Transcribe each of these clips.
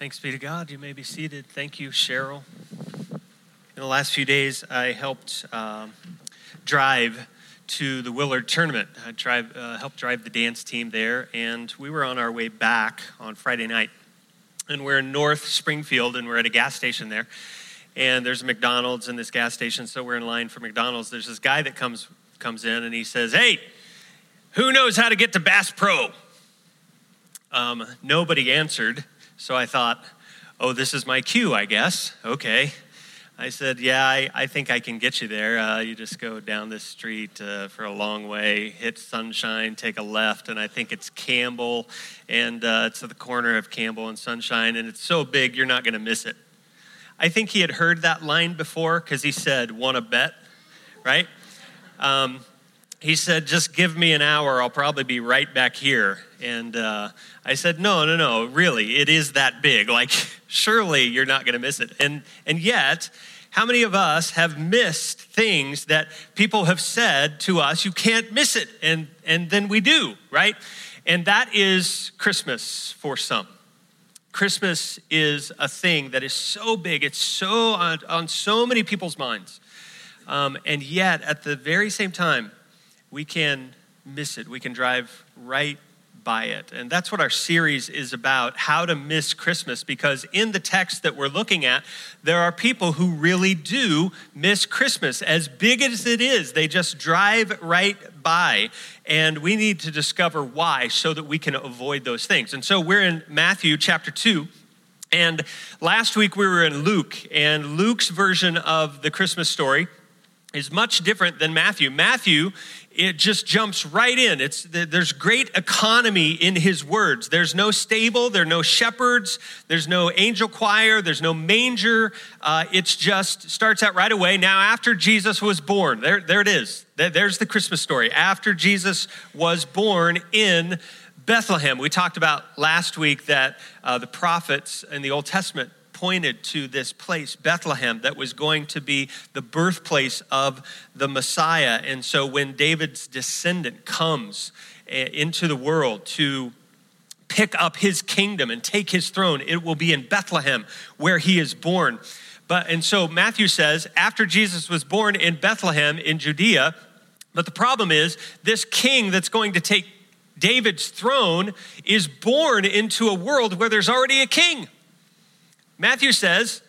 Thanks be to God. You may be seated. Thank you, Cheryl. In the last few days, I helped um, drive to the Willard tournament. I drive, uh, helped drive the dance team there, and we were on our way back on Friday night. And we're in North Springfield, and we're at a gas station there. And there's a McDonald's in this gas station, so we're in line for McDonald's. There's this guy that comes comes in, and he says, "Hey, who knows how to get to Bass Pro?" Um, nobody answered. So I thought, oh, this is my cue, I guess. Okay. I said, yeah, I, I think I can get you there. Uh, you just go down this street uh, for a long way, hit Sunshine, take a left, and I think it's Campbell, and uh, it's at the corner of Campbell and Sunshine, and it's so big you're not going to miss it. I think he had heard that line before because he said, want to bet, right? Um, he said, just give me an hour, I'll probably be right back here. And uh, I said, no, no, no, really, it is that big. Like, surely you're not going to miss it. And, and yet, how many of us have missed things that people have said to us, you can't miss it? And, and then we do, right? And that is Christmas for some. Christmas is a thing that is so big, it's so on, on so many people's minds. Um, and yet, at the very same time, we can miss it. We can drive right by it. And that's what our series is about how to miss Christmas. Because in the text that we're looking at, there are people who really do miss Christmas. As big as it is, they just drive right by. And we need to discover why so that we can avoid those things. And so we're in Matthew chapter 2. And last week we were in Luke, and Luke's version of the Christmas story is much different than Matthew. Matthew it just jumps right in. It's, there's great economy in his words. There's no stable, there are no shepherds, there's no angel choir, there's no manger. Uh, it's just starts out right away. Now, after Jesus was born, there, there it is. There's the Christmas story. After Jesus was born in Bethlehem. We talked about last week that uh, the prophets in the Old Testament pointed to this place, Bethlehem, that was going to be the birthplace of the Messiah. And so when David's descendant comes eh, into the world to pick up his kingdom and take his throne, it will be in Bethlehem where he is born. But and so Matthew says after Jesus was born in Bethlehem in Judea, but the problem is this king that's going to take David's throne is born into a world where there's already a king. Matthew says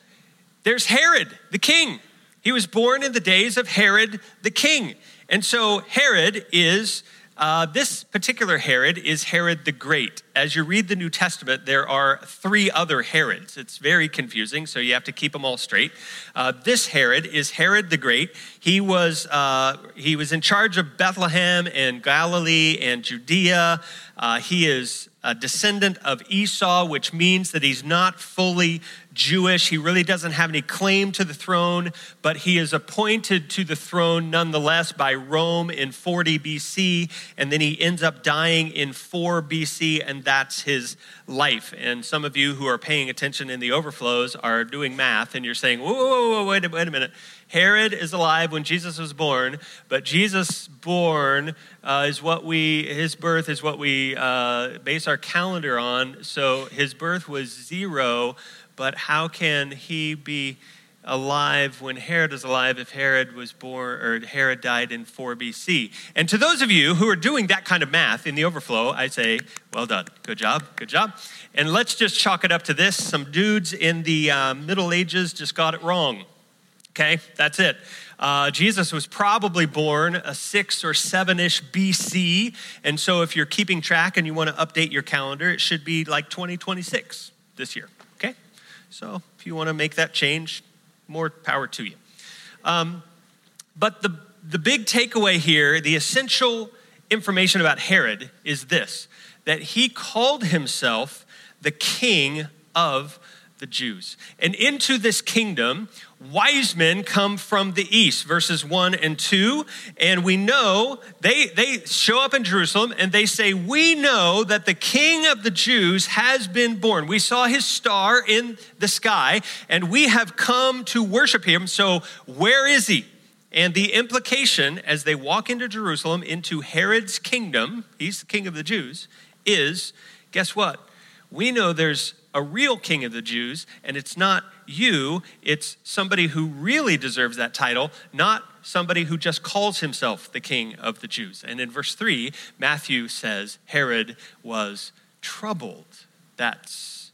there's Herod, the king. He was born in the days of Herod the king. And so Herod is, uh, this particular Herod is Herod the Great. As you read the New Testament, there are three other Herods. It's very confusing, so you have to keep them all straight. Uh, this Herod is Herod the Great. He was, uh, he was in charge of Bethlehem and Galilee and Judea. Uh, he is a descendant of Esau, which means that he's not fully Jewish. He really doesn't have any claim to the throne, but he is appointed to the throne nonetheless by Rome in 40 BC, and then he ends up dying in 4 BC, and that's his life. And some of you who are paying attention in the overflows are doing math, and you're saying, whoa, whoa, whoa, wait, a, wait a minute. Herod is alive when Jesus was born, but Jesus born uh, is what we, his birth is what we uh, base our calendar on. So his birth was zero, but how can he be alive when Herod is alive if Herod was born or Herod died in 4 BC? And to those of you who are doing that kind of math in the overflow, I say, well done. Good job. Good job. And let's just chalk it up to this. Some dudes in the uh, Middle Ages just got it wrong. Okay, that's it. Uh, Jesus was probably born a six or seven ish BC. And so if you're keeping track and you want to update your calendar, it should be like 2026 this year. So if you want to make that change, more power to you. Um, but the, the big takeaway here, the essential information about Herod is this that he called himself the king of the Jews. And into this kingdom, wise men come from the east, verses 1 and 2. And we know they, they show up in Jerusalem and they say, We know that the king of the Jews has been born. We saw his star in the sky and we have come to worship him. So where is he? And the implication as they walk into Jerusalem, into Herod's kingdom, he's the king of the Jews, is guess what? We know there's a real king of the Jews, and it's not you, it's somebody who really deserves that title, not somebody who just calls himself the king of the Jews. And in verse 3, Matthew says Herod was troubled. That's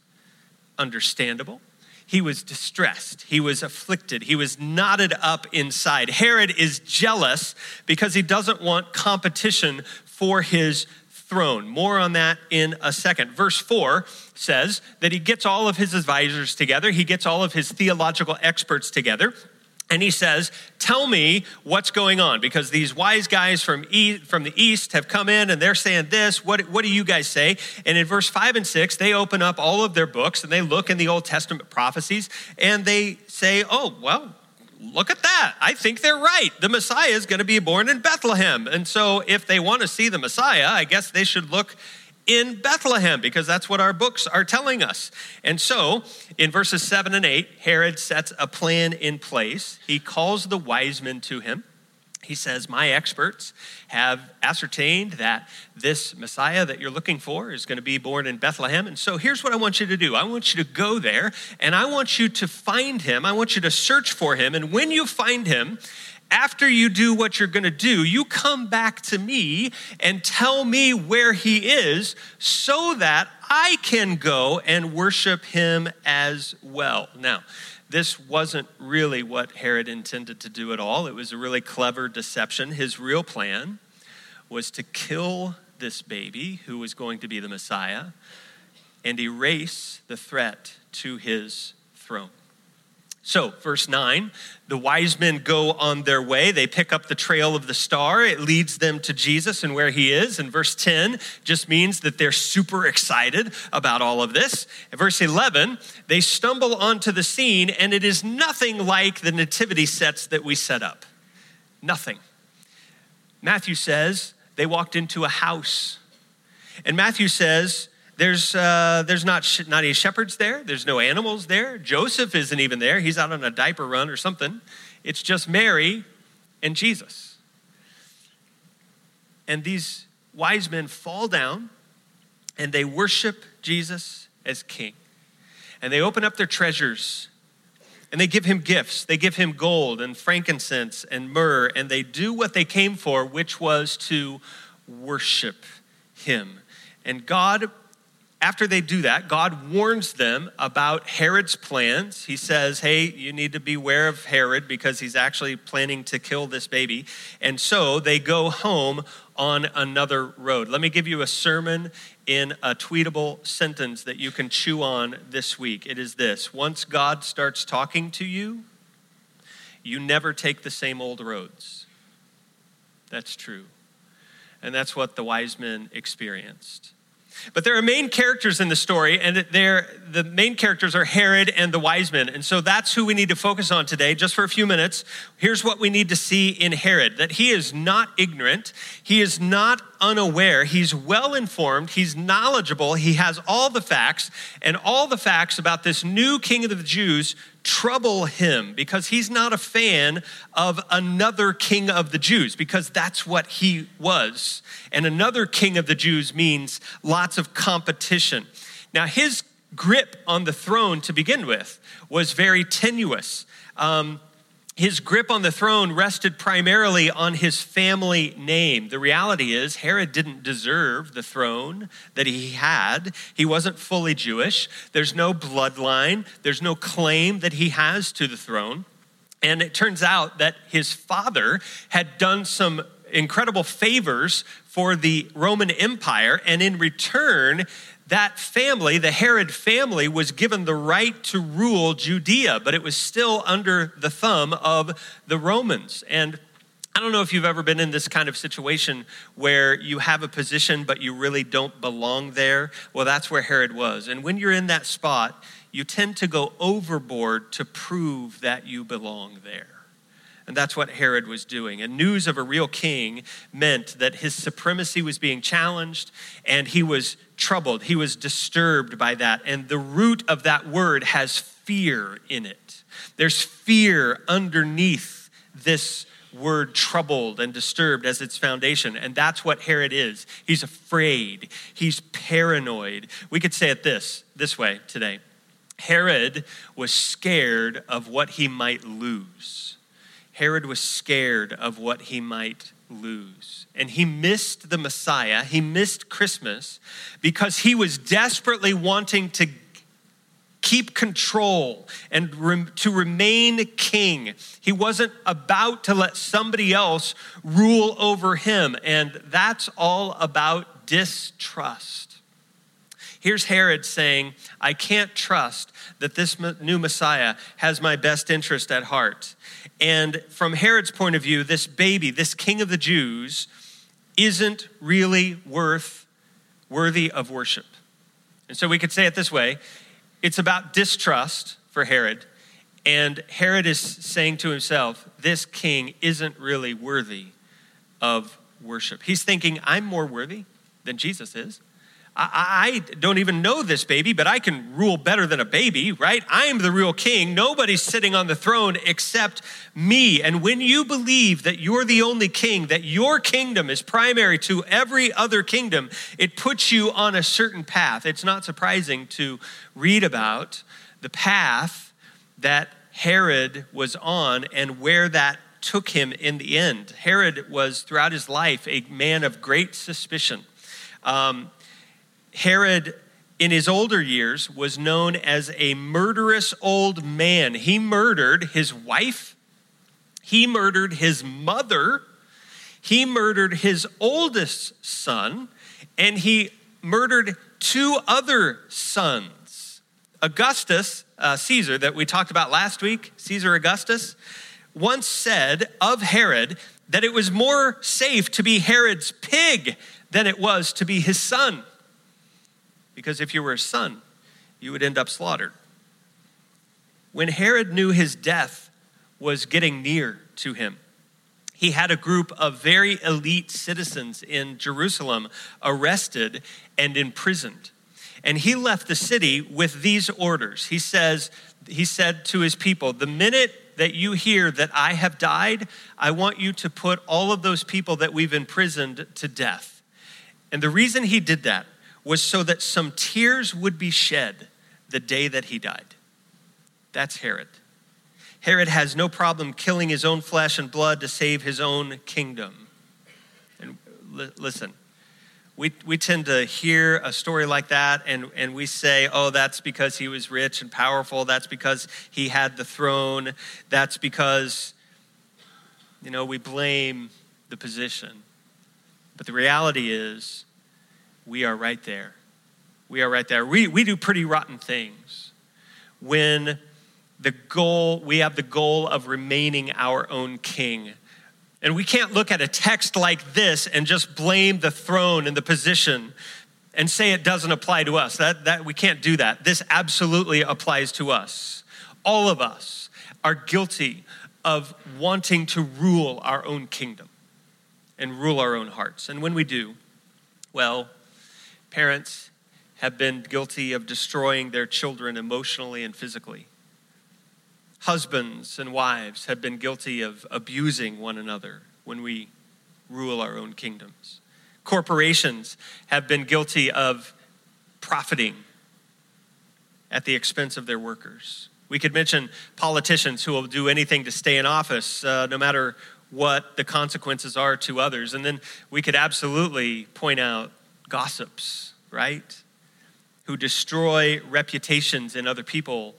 understandable. He was distressed. He was afflicted. He was knotted up inside. Herod is jealous because he doesn't want competition for his throne. More on that in a second. Verse 4 says that he gets all of his advisors together, he gets all of his theological experts together. And he says, Tell me what's going on, because these wise guys from, e- from the east have come in and they're saying this. What, what do you guys say? And in verse 5 and 6, they open up all of their books and they look in the Old Testament prophecies and they say, Oh, well, look at that. I think they're right. The Messiah is going to be born in Bethlehem. And so, if they want to see the Messiah, I guess they should look in Bethlehem because that's what our books are telling us. And so, in verses 7 and 8, Herod sets a plan in place. He calls the wise men to him he says, My experts have ascertained that this Messiah that you're looking for is going to be born in Bethlehem. And so here's what I want you to do I want you to go there and I want you to find him. I want you to search for him. And when you find him, after you do what you're going to do, you come back to me and tell me where he is so that I can go and worship him as well. Now, this wasn't really what Herod intended to do at all. It was a really clever deception. His real plan was to kill this baby who was going to be the Messiah and erase the threat to his throne. So, verse 9, the wise men go on their way. They pick up the trail of the star. It leads them to Jesus and where he is. And verse 10 just means that they're super excited about all of this. And verse 11, they stumble onto the scene, and it is nothing like the nativity sets that we set up. Nothing. Matthew says they walked into a house. And Matthew says, there's, uh, there's not, sh- not any shepherds there. There's no animals there. Joseph isn't even there. He's out on a diaper run or something. It's just Mary and Jesus. And these wise men fall down and they worship Jesus as king. And they open up their treasures and they give him gifts. They give him gold and frankincense and myrrh, and they do what they came for, which was to worship him. And God after they do that, God warns them about Herod's plans. He says, Hey, you need to beware of Herod because he's actually planning to kill this baby. And so they go home on another road. Let me give you a sermon in a tweetable sentence that you can chew on this week. It is this Once God starts talking to you, you never take the same old roads. That's true. And that's what the wise men experienced. But there are main characters in the story, and the main characters are Herod and the wise men. And so that's who we need to focus on today, just for a few minutes. Here's what we need to see in Herod that he is not ignorant, he is not unaware, he's well informed, he's knowledgeable, he has all the facts, and all the facts about this new king of the Jews trouble him because he's not a fan of another king of the Jews, because that's what he was. And another king of the Jews means lots of competition. Now, his grip on the throne to begin with was very tenuous. Um, his grip on the throne rested primarily on his family name. The reality is, Herod didn't deserve the throne that he had. He wasn't fully Jewish. There's no bloodline, there's no claim that he has to the throne. And it turns out that his father had done some incredible favors for the Roman Empire, and in return, that family, the Herod family, was given the right to rule Judea, but it was still under the thumb of the Romans. And I don't know if you've ever been in this kind of situation where you have a position, but you really don't belong there. Well, that's where Herod was. And when you're in that spot, you tend to go overboard to prove that you belong there. And that's what Herod was doing. And news of a real king meant that his supremacy was being challenged and he was troubled. He was disturbed by that. And the root of that word has fear in it. There's fear underneath this word troubled and disturbed as its foundation. And that's what Herod is. He's afraid, he's paranoid. We could say it this this way today. Herod was scared of what he might lose. Herod was scared of what he might lose. And he missed the Messiah, he missed Christmas because he was desperately wanting to keep control and rem- to remain king. He wasn't about to let somebody else rule over him. And that's all about distrust. Here's Herod saying, I can't trust that this new Messiah has my best interest at heart. And from Herod's point of view, this baby, this king of the Jews, isn't really worth worthy of worship. And so we could say it this way it's about distrust for Herod. And Herod is saying to himself, this king isn't really worthy of worship. He's thinking, I'm more worthy than Jesus is. I, I don't even know this baby, but I can rule better than a baby, right? I am the real king. Nobody's sitting on the throne except me. And when you believe that you're the only king, that your kingdom is primary to every other kingdom, it puts you on a certain path. It's not surprising to read about the path that Herod was on and where that took him in the end. Herod was, throughout his life, a man of great suspicion. Um, Herod, in his older years, was known as a murderous old man. He murdered his wife, he murdered his mother, he murdered his oldest son, and he murdered two other sons. Augustus, uh, Caesar, that we talked about last week, Caesar Augustus, once said of Herod that it was more safe to be Herod's pig than it was to be his son because if you were a son, you would end up slaughtered. When Herod knew his death was getting near to him, he had a group of very elite citizens in Jerusalem arrested and imprisoned. And he left the city with these orders. He says, he said to his people, The minute that you hear that I have died, I want you to put all of those people that we've imprisoned to death. And the reason he did that was so that some tears would be shed the day that he died. That's Herod. Herod has no problem killing his own flesh and blood to save his own kingdom. And li- listen, we, we tend to hear a story like that and, and we say, oh, that's because he was rich and powerful. That's because he had the throne. That's because, you know, we blame the position. But the reality is, we are right there. We are right there. We, we do pretty rotten things when the goal, we have the goal of remaining our own king. And we can't look at a text like this and just blame the throne and the position and say it doesn't apply to us. That, that we can't do that. This absolutely applies to us. All of us are guilty of wanting to rule our own kingdom and rule our own hearts. And when we do, well, parents have been guilty of destroying their children emotionally and physically. Husbands and wives have been guilty of abusing one another when we rule our own kingdoms. Corporations have been guilty of profiting at the expense of their workers. We could mention politicians who will do anything to stay in office, uh, no matter what the consequences are to others. And then we could absolutely point out gossips, right? Who destroy reputations in other people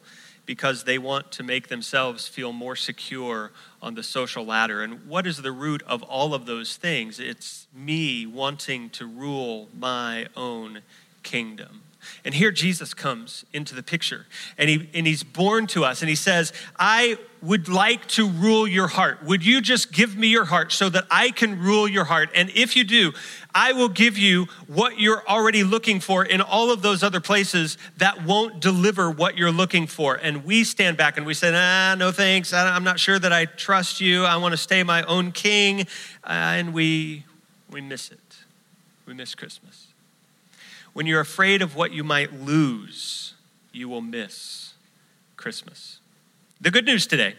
because they want to make themselves feel more secure on the social ladder. And what is the root of all of those things? It's me wanting to rule my own kingdom. And here Jesus comes into the picture, and, he, and he's born to us, and he says, I would like to rule your heart. Would you just give me your heart so that I can rule your heart? And if you do, I will give you what you're already looking for in all of those other places that won't deliver what you're looking for. And we stand back and we say, ah, no thanks. I'm not sure that I trust you. I want to stay my own king. Uh, and we, we miss it. We miss Christmas. When you're afraid of what you might lose, you will miss Christmas. The good news today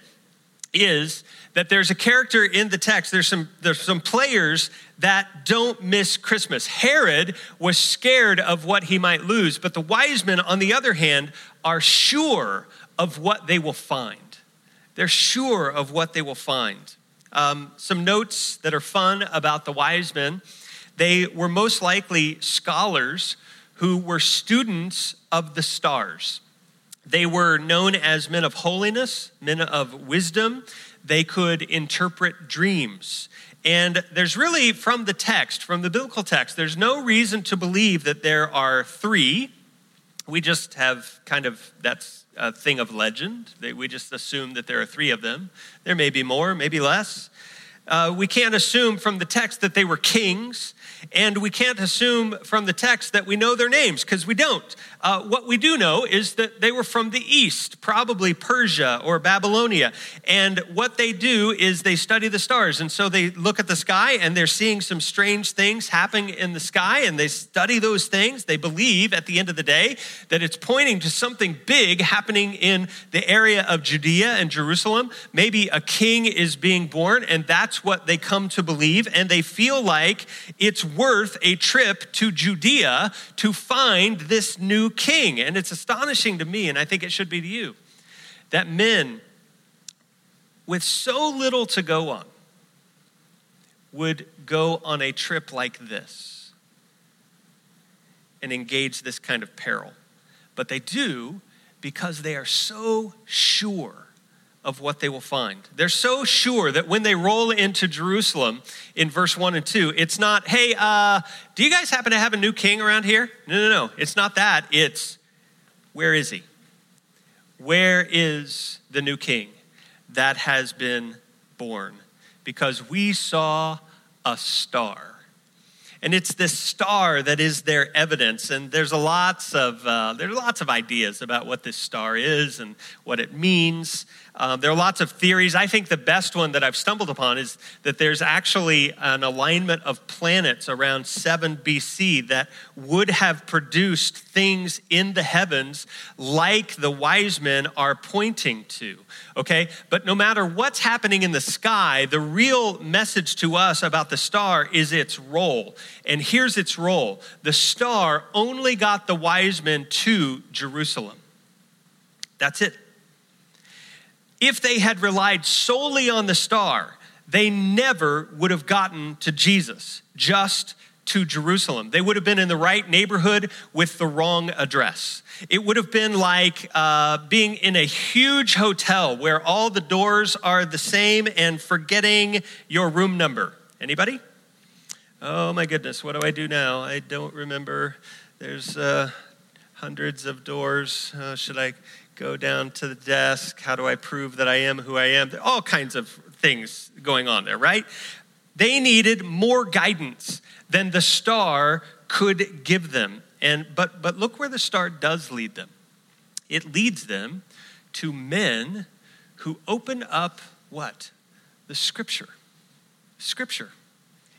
is that there's a character in the text, there's some, there's some players that don't miss Christmas. Herod was scared of what he might lose, but the wise men, on the other hand, are sure of what they will find. They're sure of what they will find. Um, some notes that are fun about the wise men they were most likely scholars who were students of the stars. They were known as men of holiness, men of wisdom. They could interpret dreams. And there's really, from the text, from the biblical text, there's no reason to believe that there are three. We just have kind of, that's a thing of legend. We just assume that there are three of them. There may be more, maybe less. Uh, we can't assume from the text that they were kings. And we can't assume from the text that we know their names because we don't. Uh, what we do know is that they were from the east, probably Persia or Babylonia. And what they do is they study the stars. And so they look at the sky and they're seeing some strange things happening in the sky and they study those things. They believe at the end of the day that it's pointing to something big happening in the area of Judea and Jerusalem. Maybe a king is being born, and that's what they come to believe. And they feel like it's worth a trip to Judea to find this new king. And it's astonishing to me, and I think it should be to you, that men with so little to go on would go on a trip like this and engage this kind of peril. But they do because they are so sure of what they will find. They're so sure that when they roll into Jerusalem in verse 1 and 2, it's not, hey, uh, do you guys happen to have a new king around here? No, no, no. It's not that. It's, where is he? Where is the new king that has been born? Because we saw a star. And it's this star that is their evidence. And there's a lots of uh, there's lots of ideas about what this star is and what it means. Um, there are lots of theories. I think the best one that I've stumbled upon is that there's actually an alignment of planets around 7 BC that would have produced things in the heavens like the wise men are pointing to. Okay? But no matter what's happening in the sky, the real message to us about the star is its role. And here's its role the star only got the wise men to Jerusalem. That's it. If they had relied solely on the star, they never would have gotten to Jesus, just to Jerusalem. They would have been in the right neighborhood with the wrong address. It would have been like uh, being in a huge hotel where all the doors are the same and forgetting your room number. Anybody? Oh my goodness, what do I do now? I don't remember. There's uh, hundreds of doors. Uh, should I go down to the desk? How do I prove that I am who I am? All kinds of things going on there, right? They needed more guidance than the star could give them. And, but, but look where the star does lead them. It leads them to men who open up what? The scripture. Scripture.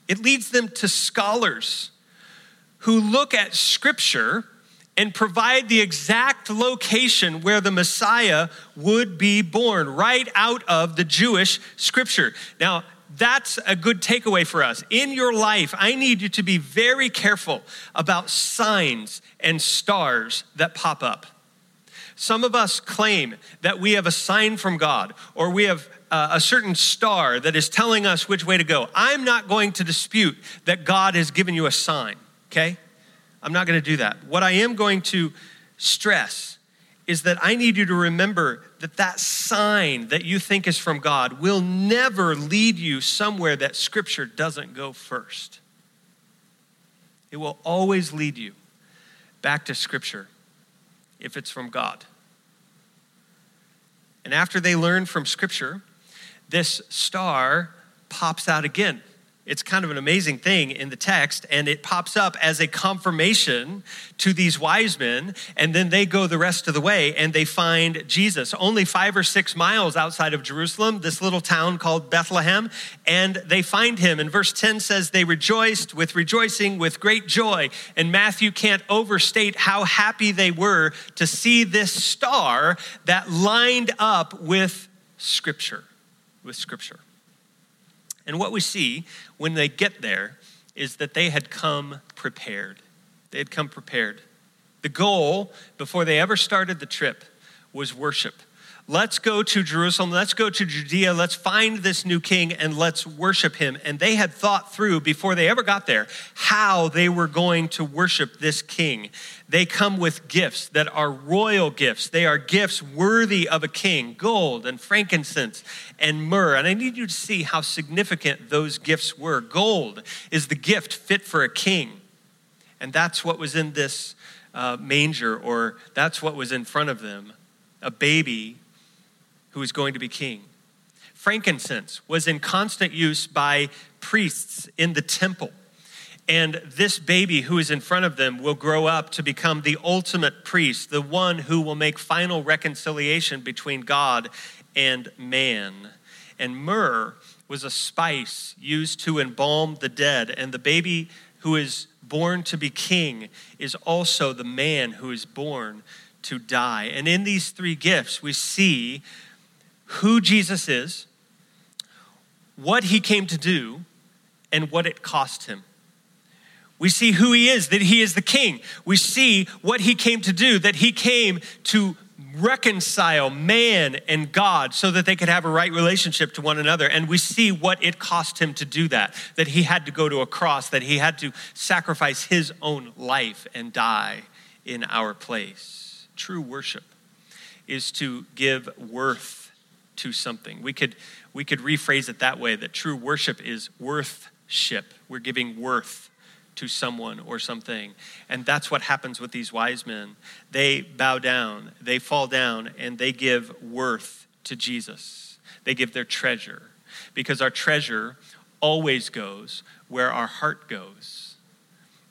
It leads them to scholars who look at scripture and provide the exact location where the Messiah would be born, right out of the Jewish scripture. Now, that's a good takeaway for us. In your life, I need you to be very careful about signs and stars that pop up. Some of us claim that we have a sign from God or we have uh, a certain star that is telling us which way to go. I'm not going to dispute that God has given you a sign, okay? I'm not going to do that. What I am going to stress is that I need you to remember that that sign that you think is from God will never lead you somewhere that Scripture doesn't go first. It will always lead you back to Scripture if it's from God. And after they learn from Scripture, this star pops out again. It's kind of an amazing thing in the text, and it pops up as a confirmation to these wise men, and then they go the rest of the way and they find Jesus. Only five or six miles outside of Jerusalem, this little town called Bethlehem, and they find him. And verse 10 says, They rejoiced with rejoicing with great joy. And Matthew can't overstate how happy they were to see this star that lined up with Scripture. With Scripture. And what we see when they get there is that they had come prepared. They had come prepared. The goal, before they ever started the trip, was worship. Let's go to Jerusalem. Let's go to Judea. Let's find this new king and let's worship him. And they had thought through before they ever got there how they were going to worship this king. They come with gifts that are royal gifts. They are gifts worthy of a king gold and frankincense and myrrh. And I need you to see how significant those gifts were. Gold is the gift fit for a king. And that's what was in this uh, manger, or that's what was in front of them a baby who is going to be king. Frankincense was in constant use by priests in the temple. And this baby who is in front of them will grow up to become the ultimate priest, the one who will make final reconciliation between God and man. And myrrh was a spice used to embalm the dead. And the baby who is born to be king is also the man who is born to die. And in these three gifts, we see who Jesus is, what he came to do, and what it cost him. We see who he is, that he is the king. We see what he came to do, that he came to reconcile man and God so that they could have a right relationship to one another. And we see what it cost him to do that, that he had to go to a cross, that he had to sacrifice his own life and die in our place. True worship is to give worth to something. We could, we could rephrase it that way that true worship is worthship. We're giving worth to someone or something. And that's what happens with these wise men. They bow down, they fall down, and they give worth to Jesus. They give their treasure because our treasure always goes where our heart goes.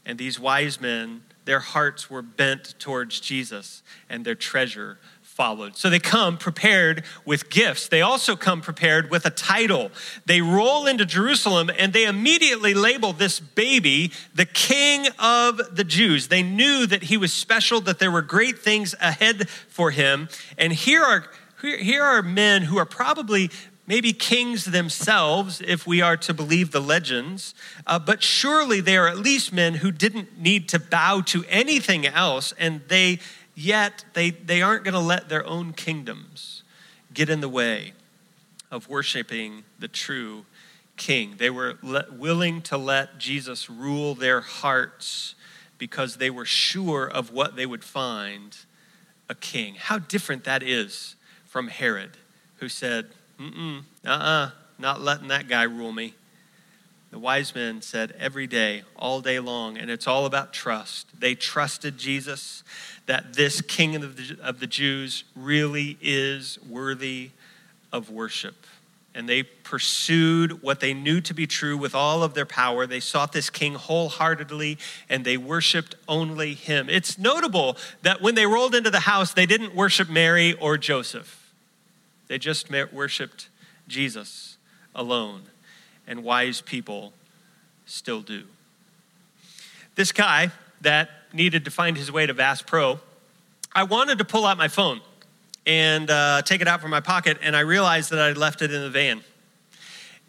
And these wise men, their hearts were bent towards Jesus, and their treasure followed. So they come prepared with gifts. They also come prepared with a title. They roll into Jerusalem and they immediately label this baby the King of the Jews. They knew that he was special, that there were great things ahead for him. And here are, here are men who are probably maybe kings themselves, if we are to believe the legends, uh, but surely they are at least men who didn't need to bow to anything else, and they yet they, they aren't going to let their own kingdoms get in the way of worshiping the true king. They were willing to let Jesus rule their hearts because they were sure of what they would find a king. How different that is from Herod, who said, Mm-mm, uh-uh, not letting that guy rule me. The wise men said every day, all day long, and it's all about trust. They trusted Jesus that this king of the, of the Jews really is worthy of worship. and they pursued what they knew to be true with all of their power. They sought this king wholeheartedly and they worshiped only him. It's notable that when they rolled into the house, they didn't worship Mary or Joseph, they just worshiped Jesus alone. And wise people still do. This guy that needed to find his way to Bass Pro, I wanted to pull out my phone and uh, take it out from my pocket, and I realized that I left it in the van.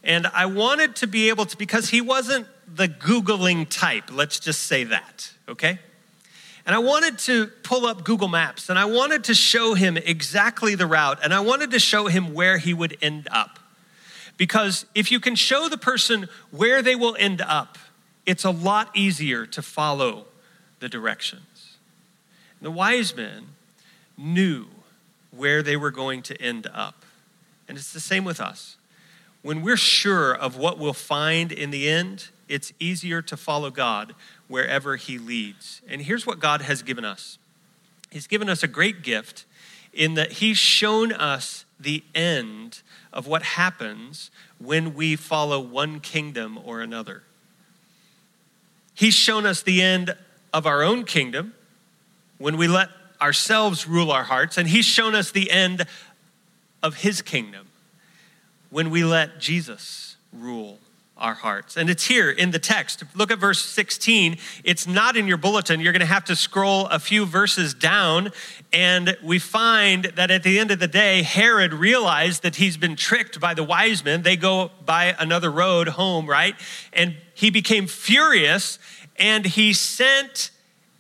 And I wanted to be able to, because he wasn't the Googling type, let's just say that, okay? And I wanted to pull up Google Maps and I wanted to show him exactly the route and I wanted to show him where he would end up. Because if you can show the person where they will end up, it's a lot easier to follow the directions. The wise men knew where they were going to end up. And it's the same with us. When we're sure of what we'll find in the end, it's easier to follow God wherever He leads. And here's what God has given us He's given us a great gift in that He's shown us the end of what happens when we follow one kingdom or another. He's shown us the end of our own kingdom when we let ourselves rule our hearts, and He's shown us the end of His kingdom when we let Jesus rule our hearts. And it's here in the text. Look at verse 16. It's not in your bulletin. You're going to have to scroll a few verses down. And we find that at the end of the day, Herod realized that he's been tricked by the wise men. They go by another road home, right? And he became furious and he sent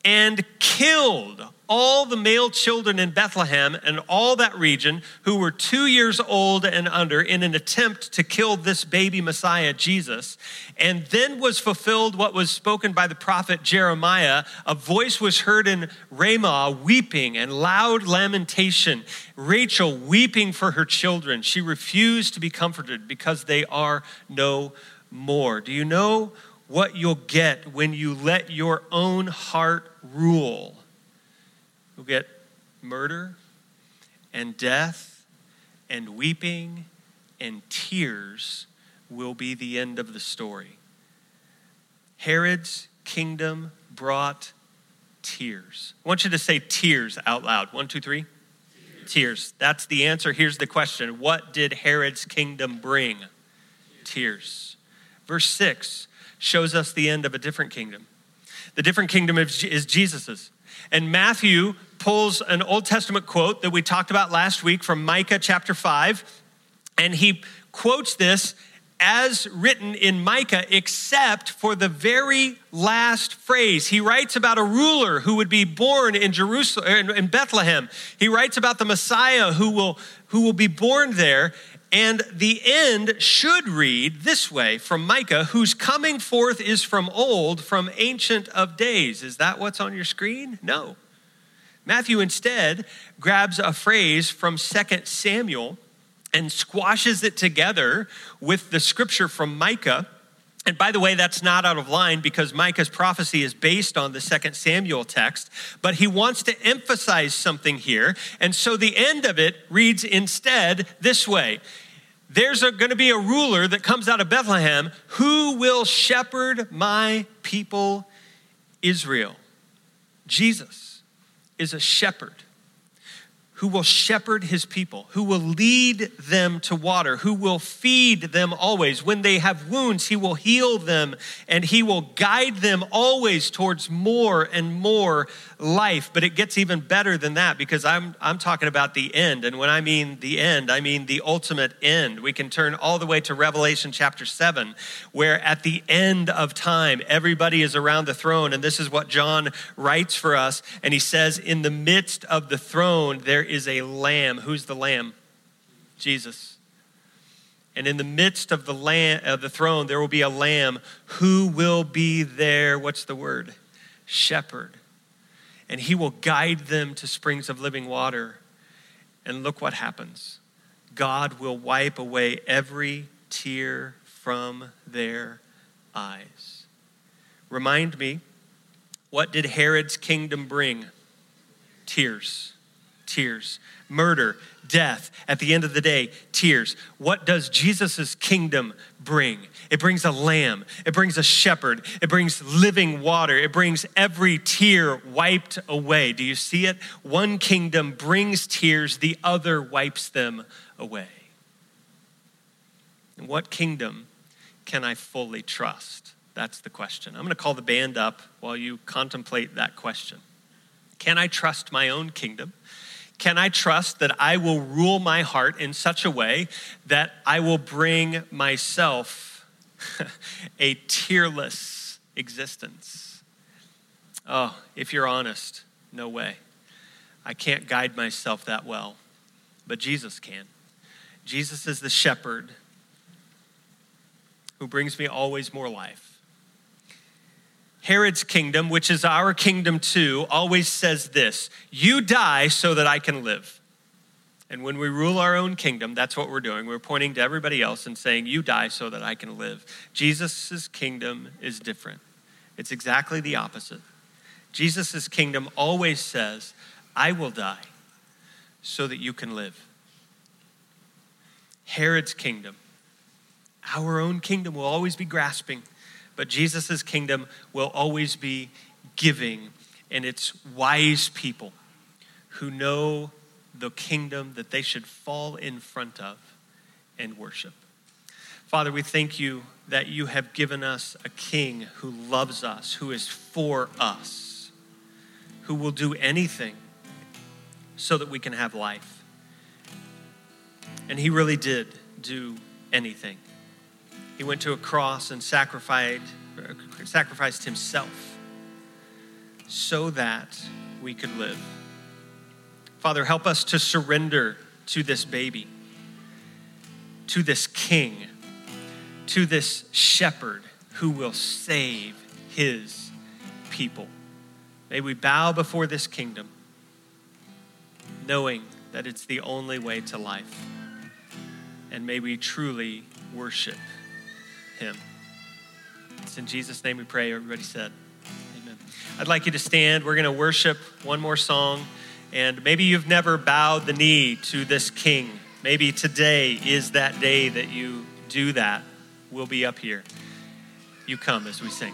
and killed all the male children in Bethlehem and all that region who were two years old and under in an attempt to kill this baby Messiah, Jesus. And then was fulfilled what was spoken by the prophet Jeremiah. A voice was heard in Ramah, weeping and loud lamentation. Rachel weeping for her children. She refused to be comforted because they are no more. Do you know what you'll get when you let your own heart rule? Get murder and death and weeping and tears will be the end of the story. Herod's kingdom brought tears. I want you to say tears out loud. One, two, three. Tears. tears. That's the answer. Here's the question What did Herod's kingdom bring? Tears. Verse 6 shows us the end of a different kingdom. The different kingdom is Jesus's. And Matthew pulls an Old Testament quote that we talked about last week from Micah chapter 5. And he quotes this as written in Micah, except for the very last phrase. He writes about a ruler who would be born in Jerusalem, in Bethlehem. He writes about the Messiah who will, who will be born there. And the end should read this way from Micah, whose coming forth is from old, from ancient of days. Is that what's on your screen? No. Matthew instead grabs a phrase from 2 Samuel and squashes it together with the scripture from Micah. And by the way, that's not out of line because Micah's prophecy is based on the second Samuel text, but he wants to emphasize something here. And so the end of it reads instead this way There's going to be a ruler that comes out of Bethlehem who will shepherd my people Israel. Jesus is a shepherd who will shepherd his people, who will lead them to water, who will feed them always. When they have wounds, he will heal them and he will guide them always towards more and more life. But it gets even better than that because I'm, I'm talking about the end. And when I mean the end, I mean the ultimate end. We can turn all the way to Revelation chapter 7, where at the end of time, everybody is around the throne. And this is what John writes for us. And he says, In the midst of the throne, there is a lamb. Who's the lamb? Jesus. And in the midst of the lamb of the throne, there will be a lamb who will be there. What's the word? Shepherd. And he will guide them to springs of living water. And look what happens. God will wipe away every tear from their eyes. Remind me, what did Herod's kingdom bring? Tears Tears. Murder, death. At the end of the day, tears. What does Jesus' kingdom bring? It brings a lamb, it brings a shepherd, it brings living water, it brings every tear wiped away. Do you see it? One kingdom brings tears, the other wipes them away. What kingdom can I fully trust? That's the question. I'm going to call the band up while you contemplate that question. Can I trust my own kingdom? Can I trust that I will rule my heart in such a way that I will bring myself a tearless existence? Oh, if you're honest, no way. I can't guide myself that well, but Jesus can. Jesus is the shepherd who brings me always more life. Herod's kingdom, which is our kingdom too, always says this You die so that I can live. And when we rule our own kingdom, that's what we're doing. We're pointing to everybody else and saying, You die so that I can live. Jesus' kingdom is different, it's exactly the opposite. Jesus' kingdom always says, I will die so that you can live. Herod's kingdom, our own kingdom, will always be grasping but Jesus' kingdom will always be giving, and it's wise people who know the kingdom that they should fall in front of and worship. Father, we thank you that you have given us a king who loves us, who is for us, who will do anything so that we can have life. And he really did do anything. He went to a cross and sacrificed, sacrificed himself so that we could live. Father, help us to surrender to this baby, to this king, to this shepherd who will save his people. May we bow before this kingdom, knowing that it's the only way to life. And may we truly worship him. It's in Jesus' name we pray. Everybody said, Amen. I'd like you to stand. We're going to worship one more song. And maybe you've never bowed the knee to this king. Maybe today is that day that you do that. We'll be up here. You come as we sing.